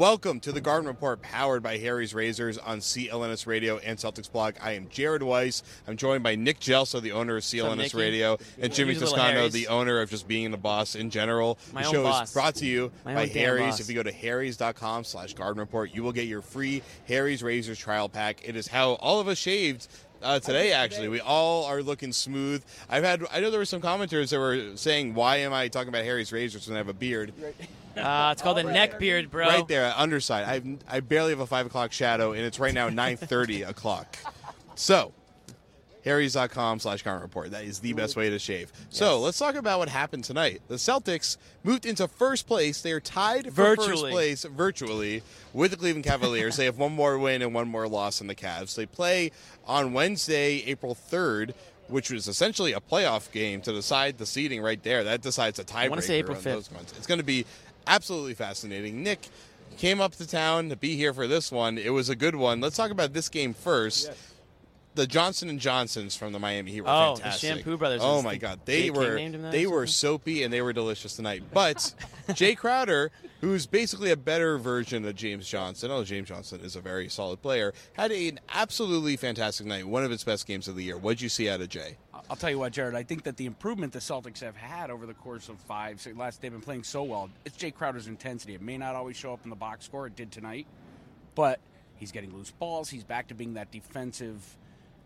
Welcome to the Garden Report, powered by Harry's Razors on CLNS Radio and Celtics Blog. I am Jared Weiss. I'm joined by Nick Gelso, the owner of CLNS? Radio, and Jimmy Use a little Toscano, the owner of just being the boss in general. My the show boss. is brought to you My by Harry's. If you go to harrys.com slash garden report, you will get your free Harry's Razors trial pack. It is how all of us shaved uh, today, actually. We all are looking smooth. I've had, I know there were some commenters that were saying, why am I talking about Harry's Razors when I have a beard? Uh, it's called a neck beard, bro. Right there, underside. I I barely have a five o'clock shadow, and it's right now nine thirty o'clock. So, Harry's.com slash garden report. That is the best way to shave. So let's talk about what happened tonight. The Celtics moved into first place. They are tied for first Virtually. place virtually with the Cleveland Cavaliers. they have one more win and one more loss than the Cavs. They play on Wednesday, April third. Which was essentially a playoff game to decide the seeding right there. That decides a tiebreaker. wanna say April on 5th. those ones. It's going to be absolutely fascinating. Nick came up to town to be here for this one. It was a good one. Let's talk about this game first. The Johnson and Johnsons from the Miami Heat were fantastic. Oh, the. Shampoo Brothers. Oh my the God, they J.K. were named him that or they were soapy and they were delicious tonight. But Jay Crowder, who's basically a better version of James Johnson, oh James Johnson is a very solid player, had an absolutely fantastic night. One of his best games of the year. What'd you see out of Jay? I'll tell you what, Jared. I think that the improvement the Celtics have had over the course of five, six, last they've been playing so well. It's Jay Crowder's intensity. It may not always show up in the box score. It did tonight, but he's getting loose balls. He's back to being that defensive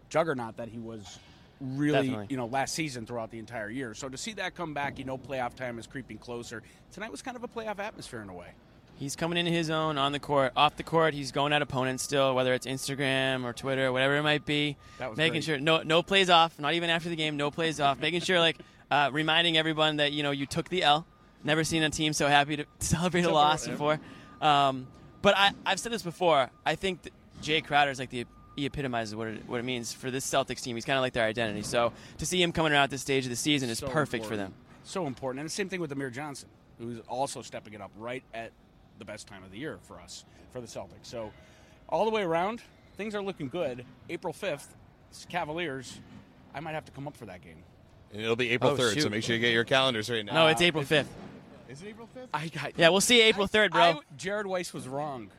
juggernaut that he was really, Definitely. you know, last season throughout the entire year. So to see that come back, you know, playoff time is creeping closer. Tonight was kind of a playoff atmosphere in a way. He's coming into his own on the court, off the court. He's going at opponents still, whether it's Instagram or Twitter, whatever it might be. That was making great. sure no no plays off, not even after the game, no plays off. making sure like uh, reminding everyone that you know you took the L. Never seen a team so happy to celebrate a Except loss before. Um, but I, I've said this before. I think Jay Crowder is like the he epitomizes what it, what it means for this Celtics team. He's kind of like their identity. So to see him coming around at this stage of the season is So perfect for them. So important. And the same thing with Amir Johnson, who's also stepping it up right at the best time of the year for us, for the Celtics. So all the way around, things are looking good. April 5th, Cavaliers. I might have to come up for that game. And it'll be April Oh, 3rd, so make sure you get your calendars right now. No, it's April fifth. Is it April 5th? I got Yeah, we'll see April third, bro. I- Jared Weiss was wrong.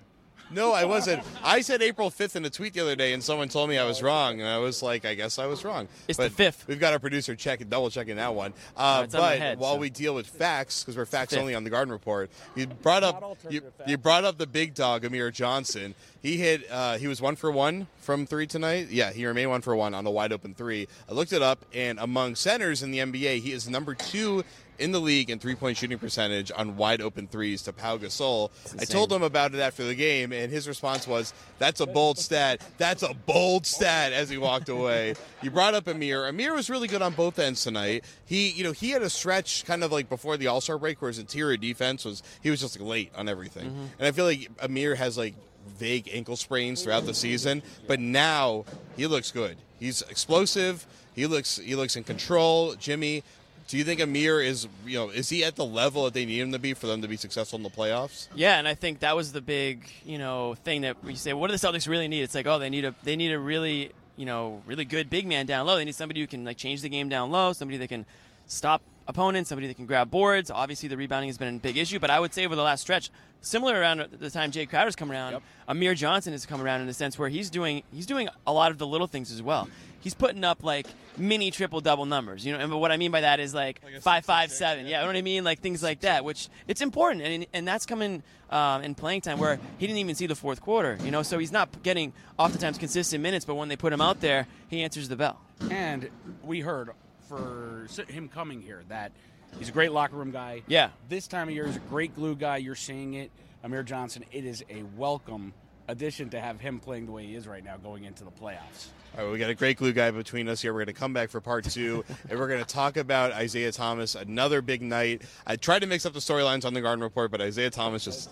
No, I wasn't. I said April 5th in a tweet the other day, and someone told me I was wrong, and I was like, I guess I was wrong. It's the 5th. We've got our producer check double checking that one. Uh, it's on but head, while so- we deal with facts, because we're facts Fifth. only on the Garden Report, you brought up you, you brought up the big dog Amir Johnson. He hit. Uh, he was one for one from three tonight. Yeah, he remained one for one on the wide open three. I looked it up, and among centers in the NBA, he is number two in the league in three point shooting percentage on wide open threes to Pau Gasol. I told him about it after the game, and his response was, "That's a bold stat. That's a bold stat." As he walked away, you brought up Amir. Amir was really good on both ends tonight. He, you know, he had a stretch kind of like before the All Star break where his interior defense was he was just like late on everything, mm-hmm. and I feel like Amir has like vague ankle sprains throughout the season, but now he looks good. He's explosive. He looks he looks in control. Jimmy. Do you think Amir is, you know, is he at the level that they need him to be for them to be successful in the playoffs? Yeah, and I think that was the big, you know, thing that we say. What do the Celtics really need? It's like, oh, they need a they need a really, you know, really good big man down low. They need somebody who can like change the game down low, somebody that can stop opponents, somebody that can grab boards. Obviously, the rebounding has been a big issue, but I would say over the last stretch, similar around the time Jay Crowder's come around, Yep. Amir Johnson has come around in a sense where he's doing he's doing a lot of the little things as well. He's putting up like mini triple double numbers, you know. And what I mean by that is like, Like a five, six, five, six, seven. yeah. Yeah, you know what I mean? Like things like that, which it's important, and and that's coming um, in playing time where he didn't even see the fourth quarter, you know. So he's not getting oftentimes consistent minutes, but when they put him out there, he answers the bell. And we heard for him coming here that he's a great locker room guy. Yeah. This time of year, he's a great glue guy. You're seeing it. Amir Johnson, it is a welcome addition to have him playing the way he is right now going into the playoffs. All right, we got a great glue guy between us here. We're going to come back for part two, and we're going to talk about Isaiah Thomas. Another big night. I tried to mix up the storylines on the Garden Report, but Isaiah Thomas just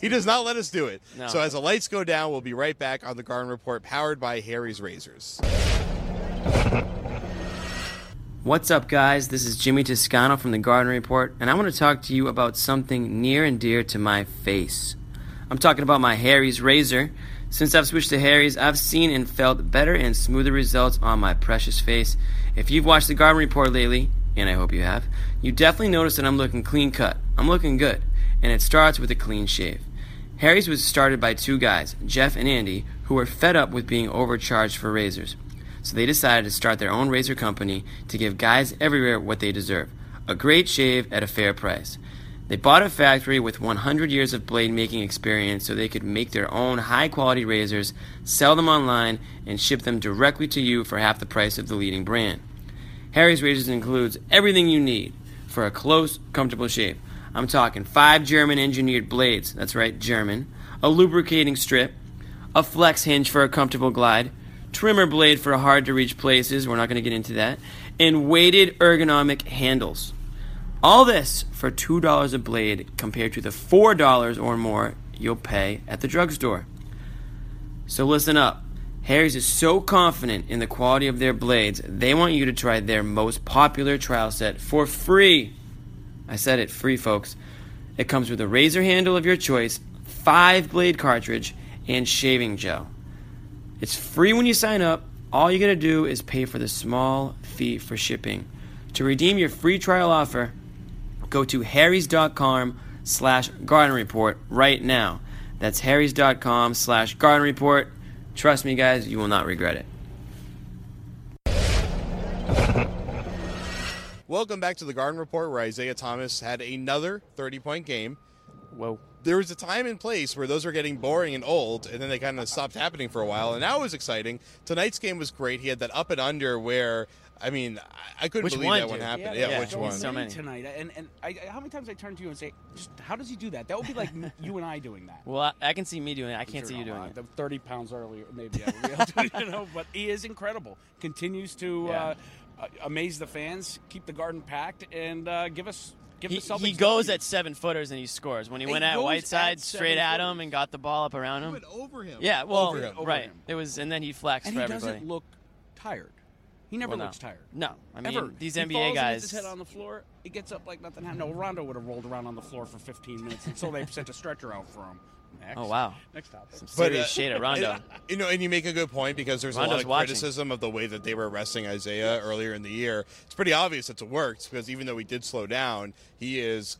he does not let us do it. No. So as the lights go down, we'll be right back on the Garden Report, powered by Harry's Razors. What's up, guys? This is Jimmy Toscano from the Garden Report, and I want to talk to you about something near and dear to my face. I'm talking about my Harry's razor. Since I've switched to Harry's, I've seen and felt better and smoother results on my precious face. If you've watched the Garden Report lately, and I hope you have, you definitely noticed that I'm looking clean cut. I'm looking good, and it starts with a clean shave. Harry's was started by two guys, Jeff and Andy, who were fed up with being overcharged for razors. So they decided to start their own razor company to give guys everywhere what they deserve a great shave at a fair price. They bought a factory with 100 years of blade making experience so they could make their own high quality razors, sell them online, and ship them directly to you for half the price of the leading brand. Harry's Razors includes everything you need for a close, comfortable shave. I'm talking five German engineered blades, that's right, German, a lubricating strip, a flex hinge for a comfortable glide, trimmer blade for hard to reach places, we're not going to get into that, and weighted ergonomic handles. All this for $2 a blade compared to the $4 or more you'll pay at the drugstore. So listen up. Harry's is so confident in the quality of their blades, they want you to try their most popular trial set for free. I said it free, folks. It comes with a razor handle of your choice, five blade cartridge, and shaving gel. It's free when you sign up. All you gotta do is pay for the small fee for shipping. To redeem your free trial offer, go to harrys.com slash garden report right now. That's harrys.com slash garden report. Trust me, guys, you will not regret it. Welcome back to the Garden Report, where Isaiah Thomas had another 30 point game. Whoa. There was a time and place where those were getting boring and old, and then they kind of stopped happening for a while, and now it was exciting. Tonight's game was great. He had that up and under where, I mean, I- I couldn't Which believe one, that one happened. Yeah, Yeah, yeah, which so one? so many. tonight. And and I, how many times I turn to you and say, just how does he do that? That would be like you and I doing that. Well, I, I can see me doing it. I can't see you doing it. Thirty pounds earlier, maybe I would be able to, you know. But he is incredible. Continues to Yeah. uh, uh, amaze the fans, keep the garden packed, and uh, give us give He, the Celtics. he goes value. at seven footers and he scores. When he He went at Whiteside, at straight seven at him and got the ball up around him. over him. Yeah, well, Over him. Over right. him. It was, and then he flexed and for he everybody. doesn't look tired. He never Well, no. looks tired. No, I mean Ever. these He NBA falls and guys. hits his head on the floor. He gets up like nothing happened. No, Rondo would have rolled around on the floor for 15 minutes until they sent a stretcher out for him. Next. Oh wow, Next topic. some But, serious uh, shade at Rondo. and, you know, and you make a good point because there's a lot of watching. criticism of the way that they were arresting Isaiah earlier in the year. It's pretty obvious it's worked because even though he did slow down, he is.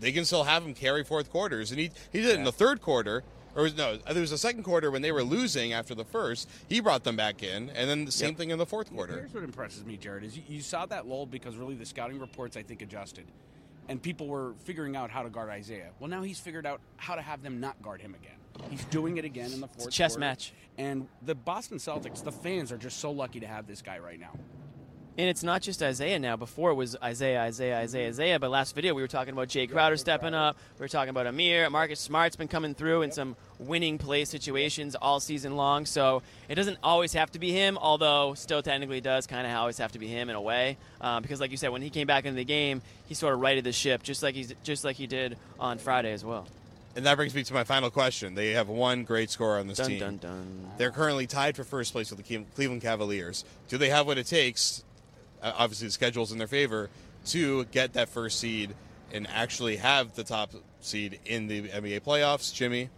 They can still have him carry fourth quarters, and he he did it in the third quarter. Or no, there was a second quarter when they were losing after the first. He brought them back in, and then the same Yep. thing in the fourth quarter. Here's what impresses me, Jared, is you, you saw that lull because really the scouting reports I think adjusted, and people were figuring out how to guard Isaiah. Well, now he's figured out how to have them not guard him again. He's doing it again in the fourth. It's chess quarter. match. And the Boston Celtics, the fans are just so lucky to have this guy right now. And it's not just Isaiah now. Before it was Isaiah, Isaiah, Isaiah, Isaiah. But last video we were talking about Jay Crowder stepping up. We were talking about Amir. Marcus Smart's been coming through in some winning play situations all season long. So it doesn't always have to be him, although still technically does kind of always have to be him in a way. Um, because like you said, when he came back into the game, he sort of righted the ship, just like he's just like he did on Friday as well. And that brings me to my final question. They have one great scorer on this Dun team. dun dun. They're currently tied for first place with the Cleveland Cavaliers. Do they have what it takes? Uh, obviously, the schedule's in their favor to get that first seed and actually have the top seed in the NBA playoffs. Jimmy,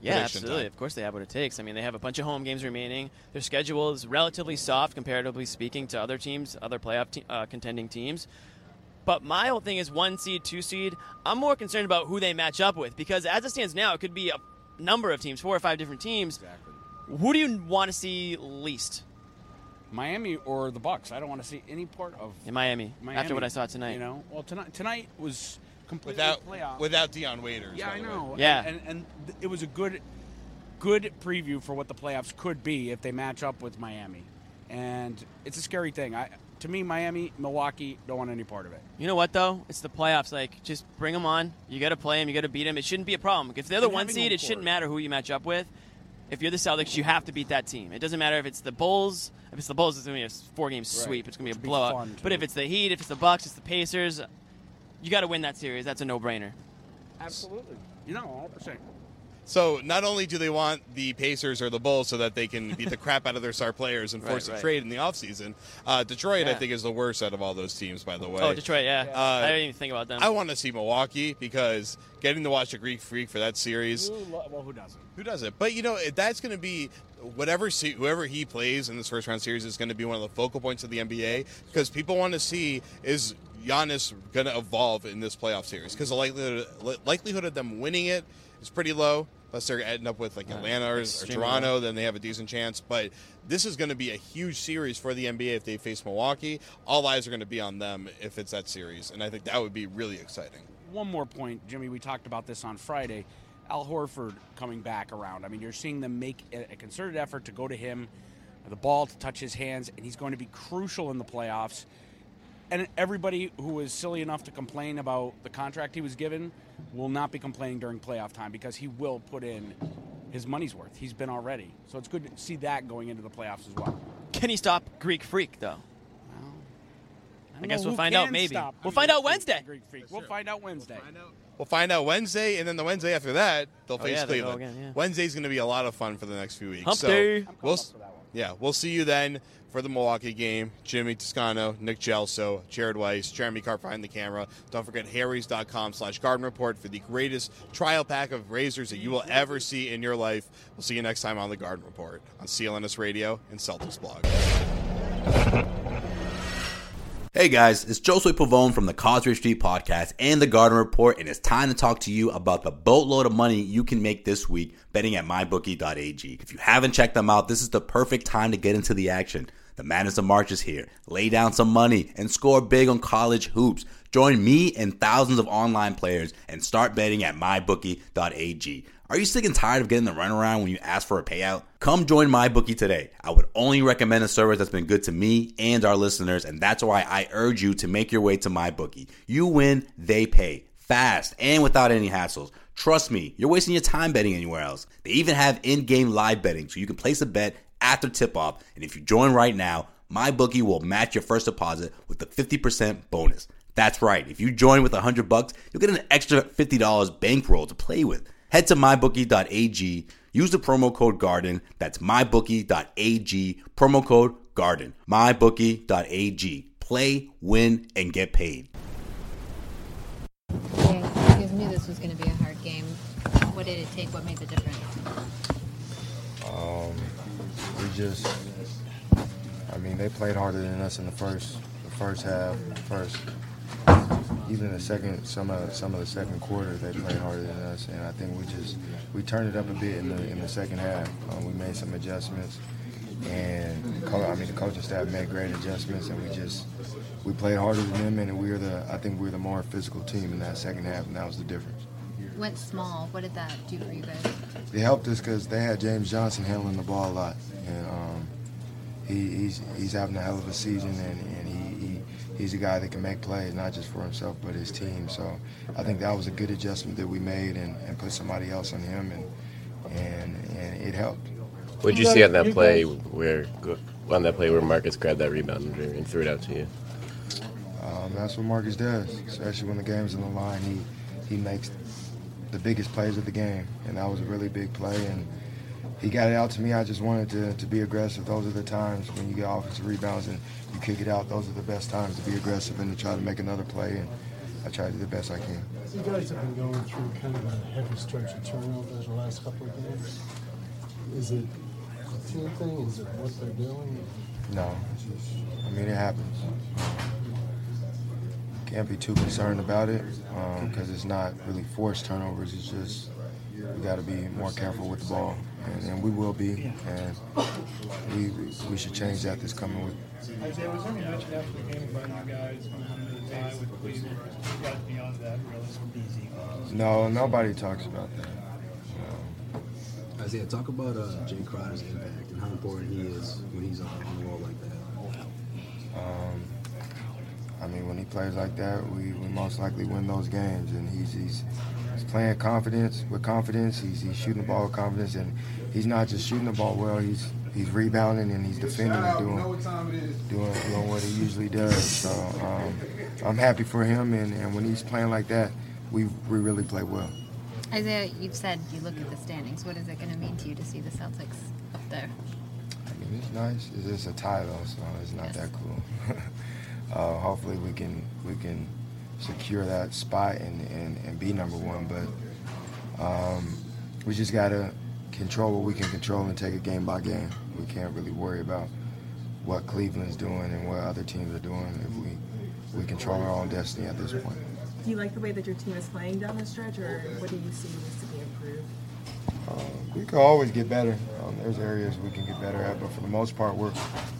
Yeah, absolutely. time. Of course, they have what it takes. I mean, they have a bunch of home games remaining. Their schedule is relatively soft, comparatively speaking, to other teams, other playoff te- uh, contending teams. But my whole thing is one seed, two seed. I'm more concerned about who they match up with because as it stands now, it could be a number of teams, four or five different teams. Exactly. Who do you want to see least Miami or the Bucks. I don't want to see any part of in Miami, Miami after what I saw tonight? You know, well tonight tonight was completely Without playoff. without Dion Waiters. yeah, by I the way. know. Yeah. and, and, and th- it was a good good preview for what the playoffs could be if they match up with Miami, and it's a scary thing. I to me, Miami, Milwaukee don't want any part of it. You know what though? It's the playoffs. Like, just bring them on. You got to play them. You got to beat them. It shouldn't be a problem. If they're the And one seed, home it shouldn't matter who you match up with. If you're the Celtics, you have to beat that team. It doesn't matter if it's the Bulls. If it's the Bulls, it's gonna be a four-game sweep. It's gonna be a Which be blowout. but if it's the Heat, if it's the Bucks, it's the Pacers, you got to win that series. That's a no-brainer. Absolutely. You know, 100. Percent So not only do they want the Pacers or the Bulls so that they can beat the crap out of their star players and Right, force a trade in the offseason, uh, Detroit I think is the worst out of all those teams. By the way, Oh, Detroit, yeah. Uh, I didn't even think about them. I want to see Milwaukee because getting to watch a Greek Freak for that series, Well, who doesn't? who does it? But you know that's going to be whatever se- whoever he plays in this first round series is going to be one of the focal points of the NBA because people want to see is Giannis going to evolve in this playoff series because the likelihood likelihood of them winning it is pretty low. Unless they're ending up with like Atlanta or, or Toronto, then they have a decent chance. But this is going to be a huge series for the NBA if they face Milwaukee. All eyes are going to be on them if it's that series, and I think that would be really exciting. one more point, Jimmy. We talked about this on Friday. Al Horford coming back around. I mean, you're seeing them make a concerted effort to go to him, the ball to touch his hands, and he's going to be crucial in the playoffs. And everybody who was silly enough to complain about the contract he was given will not be complaining during playoff time because he will put in his money's worth. He's been already. So it's good to see that going into the playoffs as well. Can he stop Greek Freak though? don't I guess we'll find out maybe. stop We'll Greek find out Wednesday. Greek Freak. We'll find out Wednesday. We'll find out Wednesday, and then the Wednesday after that, they'll Oh, face yeah, they go Cleveland. again, yeah. Wednesday's going to be a lot of fun for the next few weeks. Hump so day. I'm we'll, yeah, we'll see you then for the Milwaukee game. Jimmy Toscano, Nick Gelso, Jared Weiss, Jeremy Carp behind the camera. Don't forget harrys.com slash garden report for the greatest trial pack of razors that you will ever see in your life. We'll see you next time on the Garden Report on CLNS Radio and Celtics Blog. Hey guys, it's Josue Pavone from the Causeway Street Podcast and the Garden Report, and it's time to talk to you about the boatload of money you can make this week betting at mybookie.ag. If you haven't checked them out, this is the perfect time to get into the action. The Madness of March is here. Lay down some money and score big on college hoops. Join me and thousands of online players and start betting at mybookie.ag. Are you sick and tired of getting the runaround when you ask for a payout? Come join my bookie today. I would only recommend a service that's been good to me and our listeners, and that's why I urge you to make your way to my bookie. You win, they pay. Fast and without any hassles. Trust me, you're wasting your time betting anywhere else. They even have in-game live betting, so you can place a bet after tip-off, and if you join right now, my bookie will match your first deposit with a 50% bonus. That's right. If you join with 100 bucks, you'll get an extra $50 bankroll to play with. Head to mybookie.ag. Use the promo code GARDEN. That's mybookie.ag. Promo code GARDEN. Mybookie.ag. Play, win, and get paid. Okay, you guys knew this was going to be a hard game. What did it take? What made the difference? Um, we just, I mean, they played harder than us in the first, the first half, first, even in the second, some of some of the second quarter, they played harder than us, and I think we just we turned it up a bit in the in the second half. Um, we made some adjustments, and co- I mean the coaching staff made great adjustments, and we just we played harder than them, and we were the I think we were the more physical team in that second half, and that was the difference. Went small. What did that do for you guys? It helped us because they had James Johnson handling the ball a lot, and um, he, he's he's having a hell of a season, and, and he he's a guy that can make plays not just for himself but his team. So I think that was a good adjustment that we made, and, and put somebody else on him, and and and it helped. What did you see on that play where on that play where Marcus grabbed that rebound and threw it out to you? Um, that's what Marcus does, especially when the game's on the line. He he makes the biggest plays of the game, and that was a really big play. And he got it out to me. I just wanted to, to be aggressive. Those are the times when you get offensive rebounds and you kick it out. Those are the best times to be aggressive and to try to make another play. And I try to do the best I can. You guys have been going through kind of a heavy stretch of turnovers the last couple of games. Is it a team thing? Is it what they're doing? No, I mean, it happens. can't be too concerned about it um, because it's not really forced turnovers. It's just we got to be more careful with the ball, and, and we will be, and we we should change that this coming week. Isaiah, was there any mention after the game about you guys on the tie with Cleveland? You beyond that, really. No, nobody talks about that. Isaiah, talk about uh, Jay Crowder's impact and how important he is when he's on, on the wall like that. Um, I mean, when he plays like that, we, we most likely win those games. And he's, he's he's playing confidence with confidence. He's he's shooting the ball with confidence, and he's not just shooting the ball well. He's he's rebounding and he's defending and doing doing doing what he usually does. So um, I'm happy for him. And, and when he's playing like that, we we really play well. Isaiah, you've said you look at the standings. What is it going to mean to you to see the Celtics up there? I mean, it's nice. It's just a tie though, so it's not that cool. uh, hopefully, we can we can secure that spot and, and, and be number one. But um, we just gotta control what we can control and take it game by game. We can't really worry about what Cleveland's doing and what other teams are doing if we we control our own destiny at this point. Do you like the way that your team is playing down the stretch, or what do you see needs to be improved? Um, we can always get better. Um, there's areas we can get better at, but for the most part, we're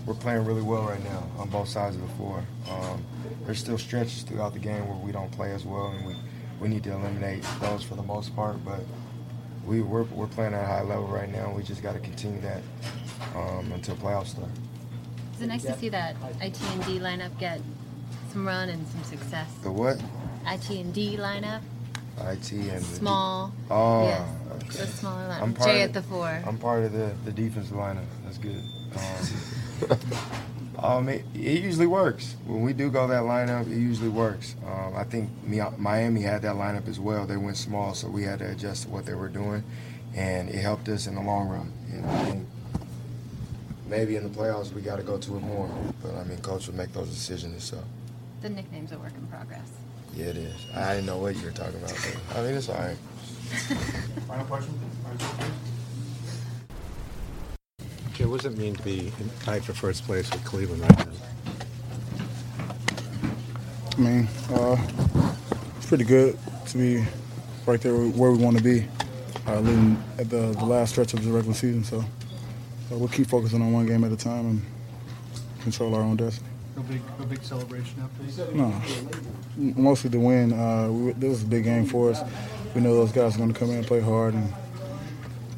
we're playing really well right now on both sides of the floor. Um, there's still stretches throughout the game where we don't play as well, and we, we need to eliminate those for the most part. But we we're, we're playing at a high level right now. And we just got to continue that um, until playoffs start. Is it nice to see that IT and D lineup get some run and some success? The what? IT and D lineup. IT and the Small. Oh, Yes. okay. The smaller lineup. I'm part Jay of- at the four. I'm part of the, the defensive lineup. That's good. Um, um, it, it usually works. When we do go that lineup, it usually works. Um, I think Miami had that lineup as well. They went small, so we had to adjust to what they were doing, and it helped us in the long run. And I think maybe in the playoffs we got to go to it more. But I mean, coach will make those decisions. So The nickname's a work in progress. yeah, it is. I didn't know what you were talking about. But, I mean, it's all right. Final question? Jay, what does it mean to be in tied for first place with Cleveland right now? I mean, uh, it's pretty good to be right there where we want to be, uh, leading at the, the last stretch of the regular season. So uh, we'll keep focusing on one game at a time and control our own destiny. No big, no big celebration after. this. No, mostly the win. Uh, we, this was a big game for us. We know those guys are going to come in and play hard and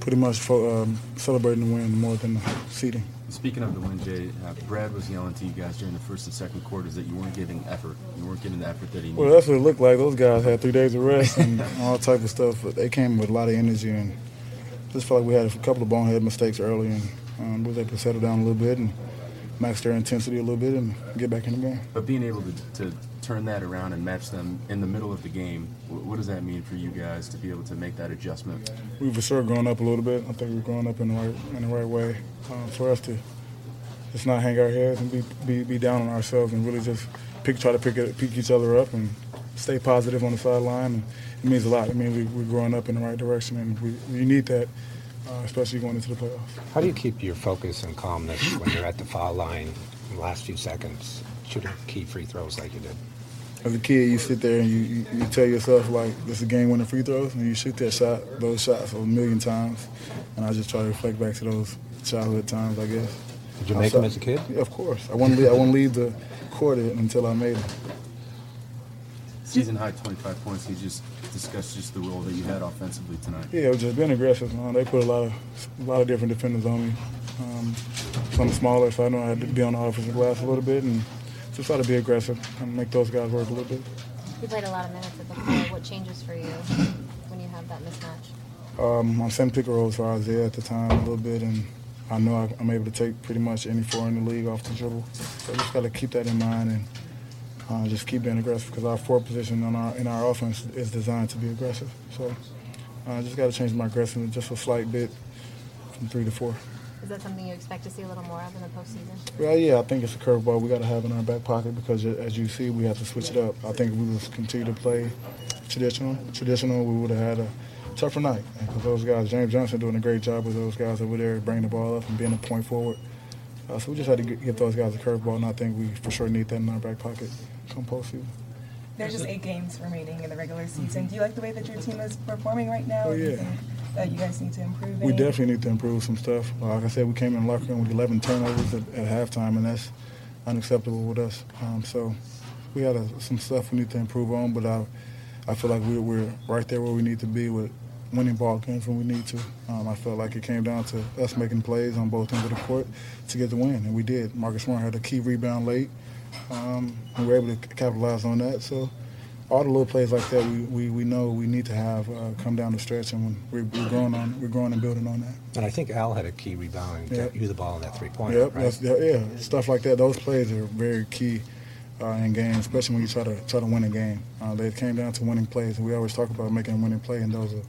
pretty much fo- um, celebrating the win more than the seeding. Speaking of the win, Jay, uh, Brad was yelling to you guys during the first and second quarters that you weren't giving effort. You weren't giving the effort that he needed. Well, that's what it looked like. Those guys had three days of rest and all type of stuff, but they came with a lot of energy and just felt like we had a couple of bonehead mistakes early and um, was able to settle down a little bit and max their intensity a little bit and get back in the game. But being able to, to turn that around and match them in the middle of the game, what does that mean for you guys to be able to make that adjustment? We've for sure grown up a little bit. I think we've grown up in the right in the right way. Um, for us to just not hang our heads and be, be, be down on ourselves and really just pick try to pick it, pick each other up and stay positive on the sideline. And it means a lot. I mean, we, we're growing up in the right direction and we, we need that, uh, especially going into the playoffs. How do you keep your focus and calmness when you're at the foul line in the last few seconds, shooting key free throws like you did? As a kid, you sit there and you, you, you tell yourself like this is a game-winning free throws, and you shoot that shot, those shots a million times. And I just try to reflect back to those childhood times, I guess. Did you make them as a kid? Yeah, of course. I wouldn't leave, I wouldn't leave the court until I made it. Season high 25 points. You just discussed just the role that you had offensively tonight. Yeah, it was just being aggressive. Man. They put a lot of a lot of different defenders on me. Um, some smaller, so I know I had to be on the offensive glass a little bit and just try to be aggressive and make those guys work a little bit. You played a lot of minutes at the four. What changes for you when you have that mismatch? Um, I'm sending pick and rolls for Isaiah at the time a little bit, and I know I, I'm able to take pretty much any four in the league off the dribble. So I just got to keep that in mind and uh, just keep being aggressive because our four position on our in our offense is designed to be aggressive. So uh, I just got to change my aggressiveness just a slight bit from three to four. Is that something you expect to see a little more of in the postseason? Well, yeah, I think it's a curveball we got to have in our back pocket because, as you see, we have to switch it up. I think if we would continue to play traditional, traditional, we would have had a tougher night because those guys, James Johnson, doing a great job with those guys over there, bringing the ball up and being a point forward. Uh, so we just had to get, get those guys a curveball, and I think we for sure need that in our back pocket come postseason. There's just eight games remaining in the regular season. Do you like the way that your team is performing right now? Oh, or do you yeah. That you guys need to improve? We definitely need to improve some stuff. Like I said, we came in the locker room with 11 turnovers at, at halftime, and that's unacceptable with us. Um, so we got a, some stuff we need to improve on, but I, I feel like we're, we're right there where we need to be with winning ball games when we need to. Um, I felt like it came down to us making plays on both ends of the court to get the win, and we did. Marcus Smart had a key rebound late. Um, and we were able to capitalize on that. So all the little plays like that, we, we, we know we need to have uh, come down the stretch, and we're, we're growing on we're growing and building on that. And I think Al had a key rebound and Yep. got you the ball in that three point. Yep, right? that's, yeah, yeah, stuff like that. Those plays are very key uh, in games, especially when you try to try to win a game. Uh, they came down to winning plays, and we always talk about making a winning play, and those are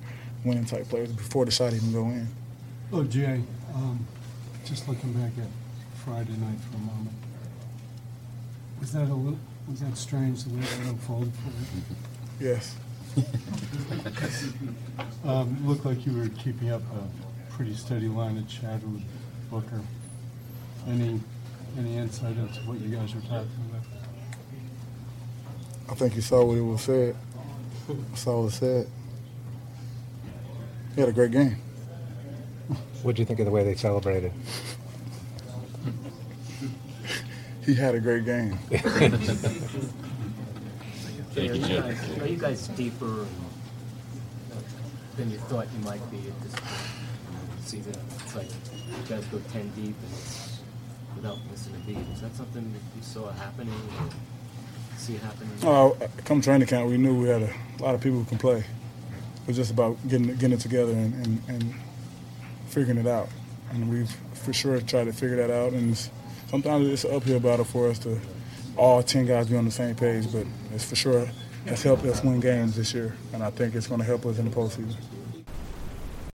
winning type plays before the shot even go in. Oh, Jay, um, just looking back at Friday night for a moment. Was that a little, was that strange the way that unfolded for you? Yes. Um, looked like you were keeping up a pretty steady line of chatter with Booker. Any, any insight into what you guys were talking about? I think you saw what it was said. I saw what it said. He had a great game. What do you think of the way they celebrated? He had a great game. Jay, are you guys, are you guys deeper than you thought you might be at this point in the season? It's like you guys go ten deep and it's without missing a beat. Is that something that you saw happening or see happening? Uh, come training camp, we knew we had a lot of people who can play. It was just about getting getting it together and, and, and figuring it out. And we've for sure tried to figure that out. And it's, sometimes it's an uphill battle for us to all ten guys be on the same page. But it's for sure has helped us win games this year, and I think it's going to help us in the postseason.